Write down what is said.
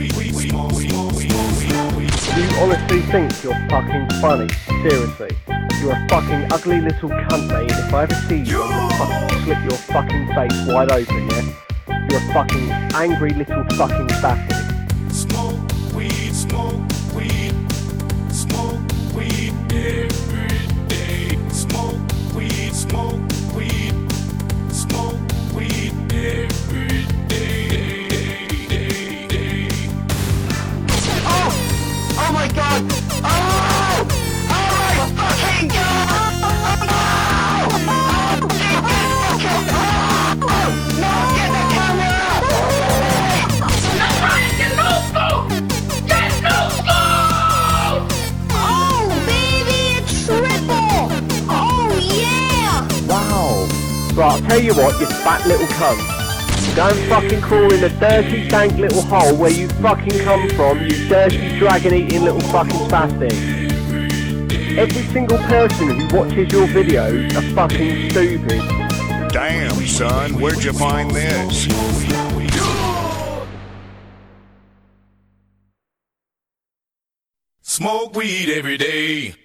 You honestly think you're fucking funny? Seriously. You're a fucking ugly little cunt, mate. If I ever see you, I'm gonna fucking slit your fucking face wide open, yeah? You're a fucking angry little fucking bastard. Smoke, weed, smoke. Right, I'll tell you what, you fat little cunt. Go and fucking crawl in the dirty, dank little hole where you fucking come from, you dirty, dragon-eating little fucking spastic. Every single person who watches your videos are fucking stupid. Damn, son, where'd you find this? Smoke weed every day.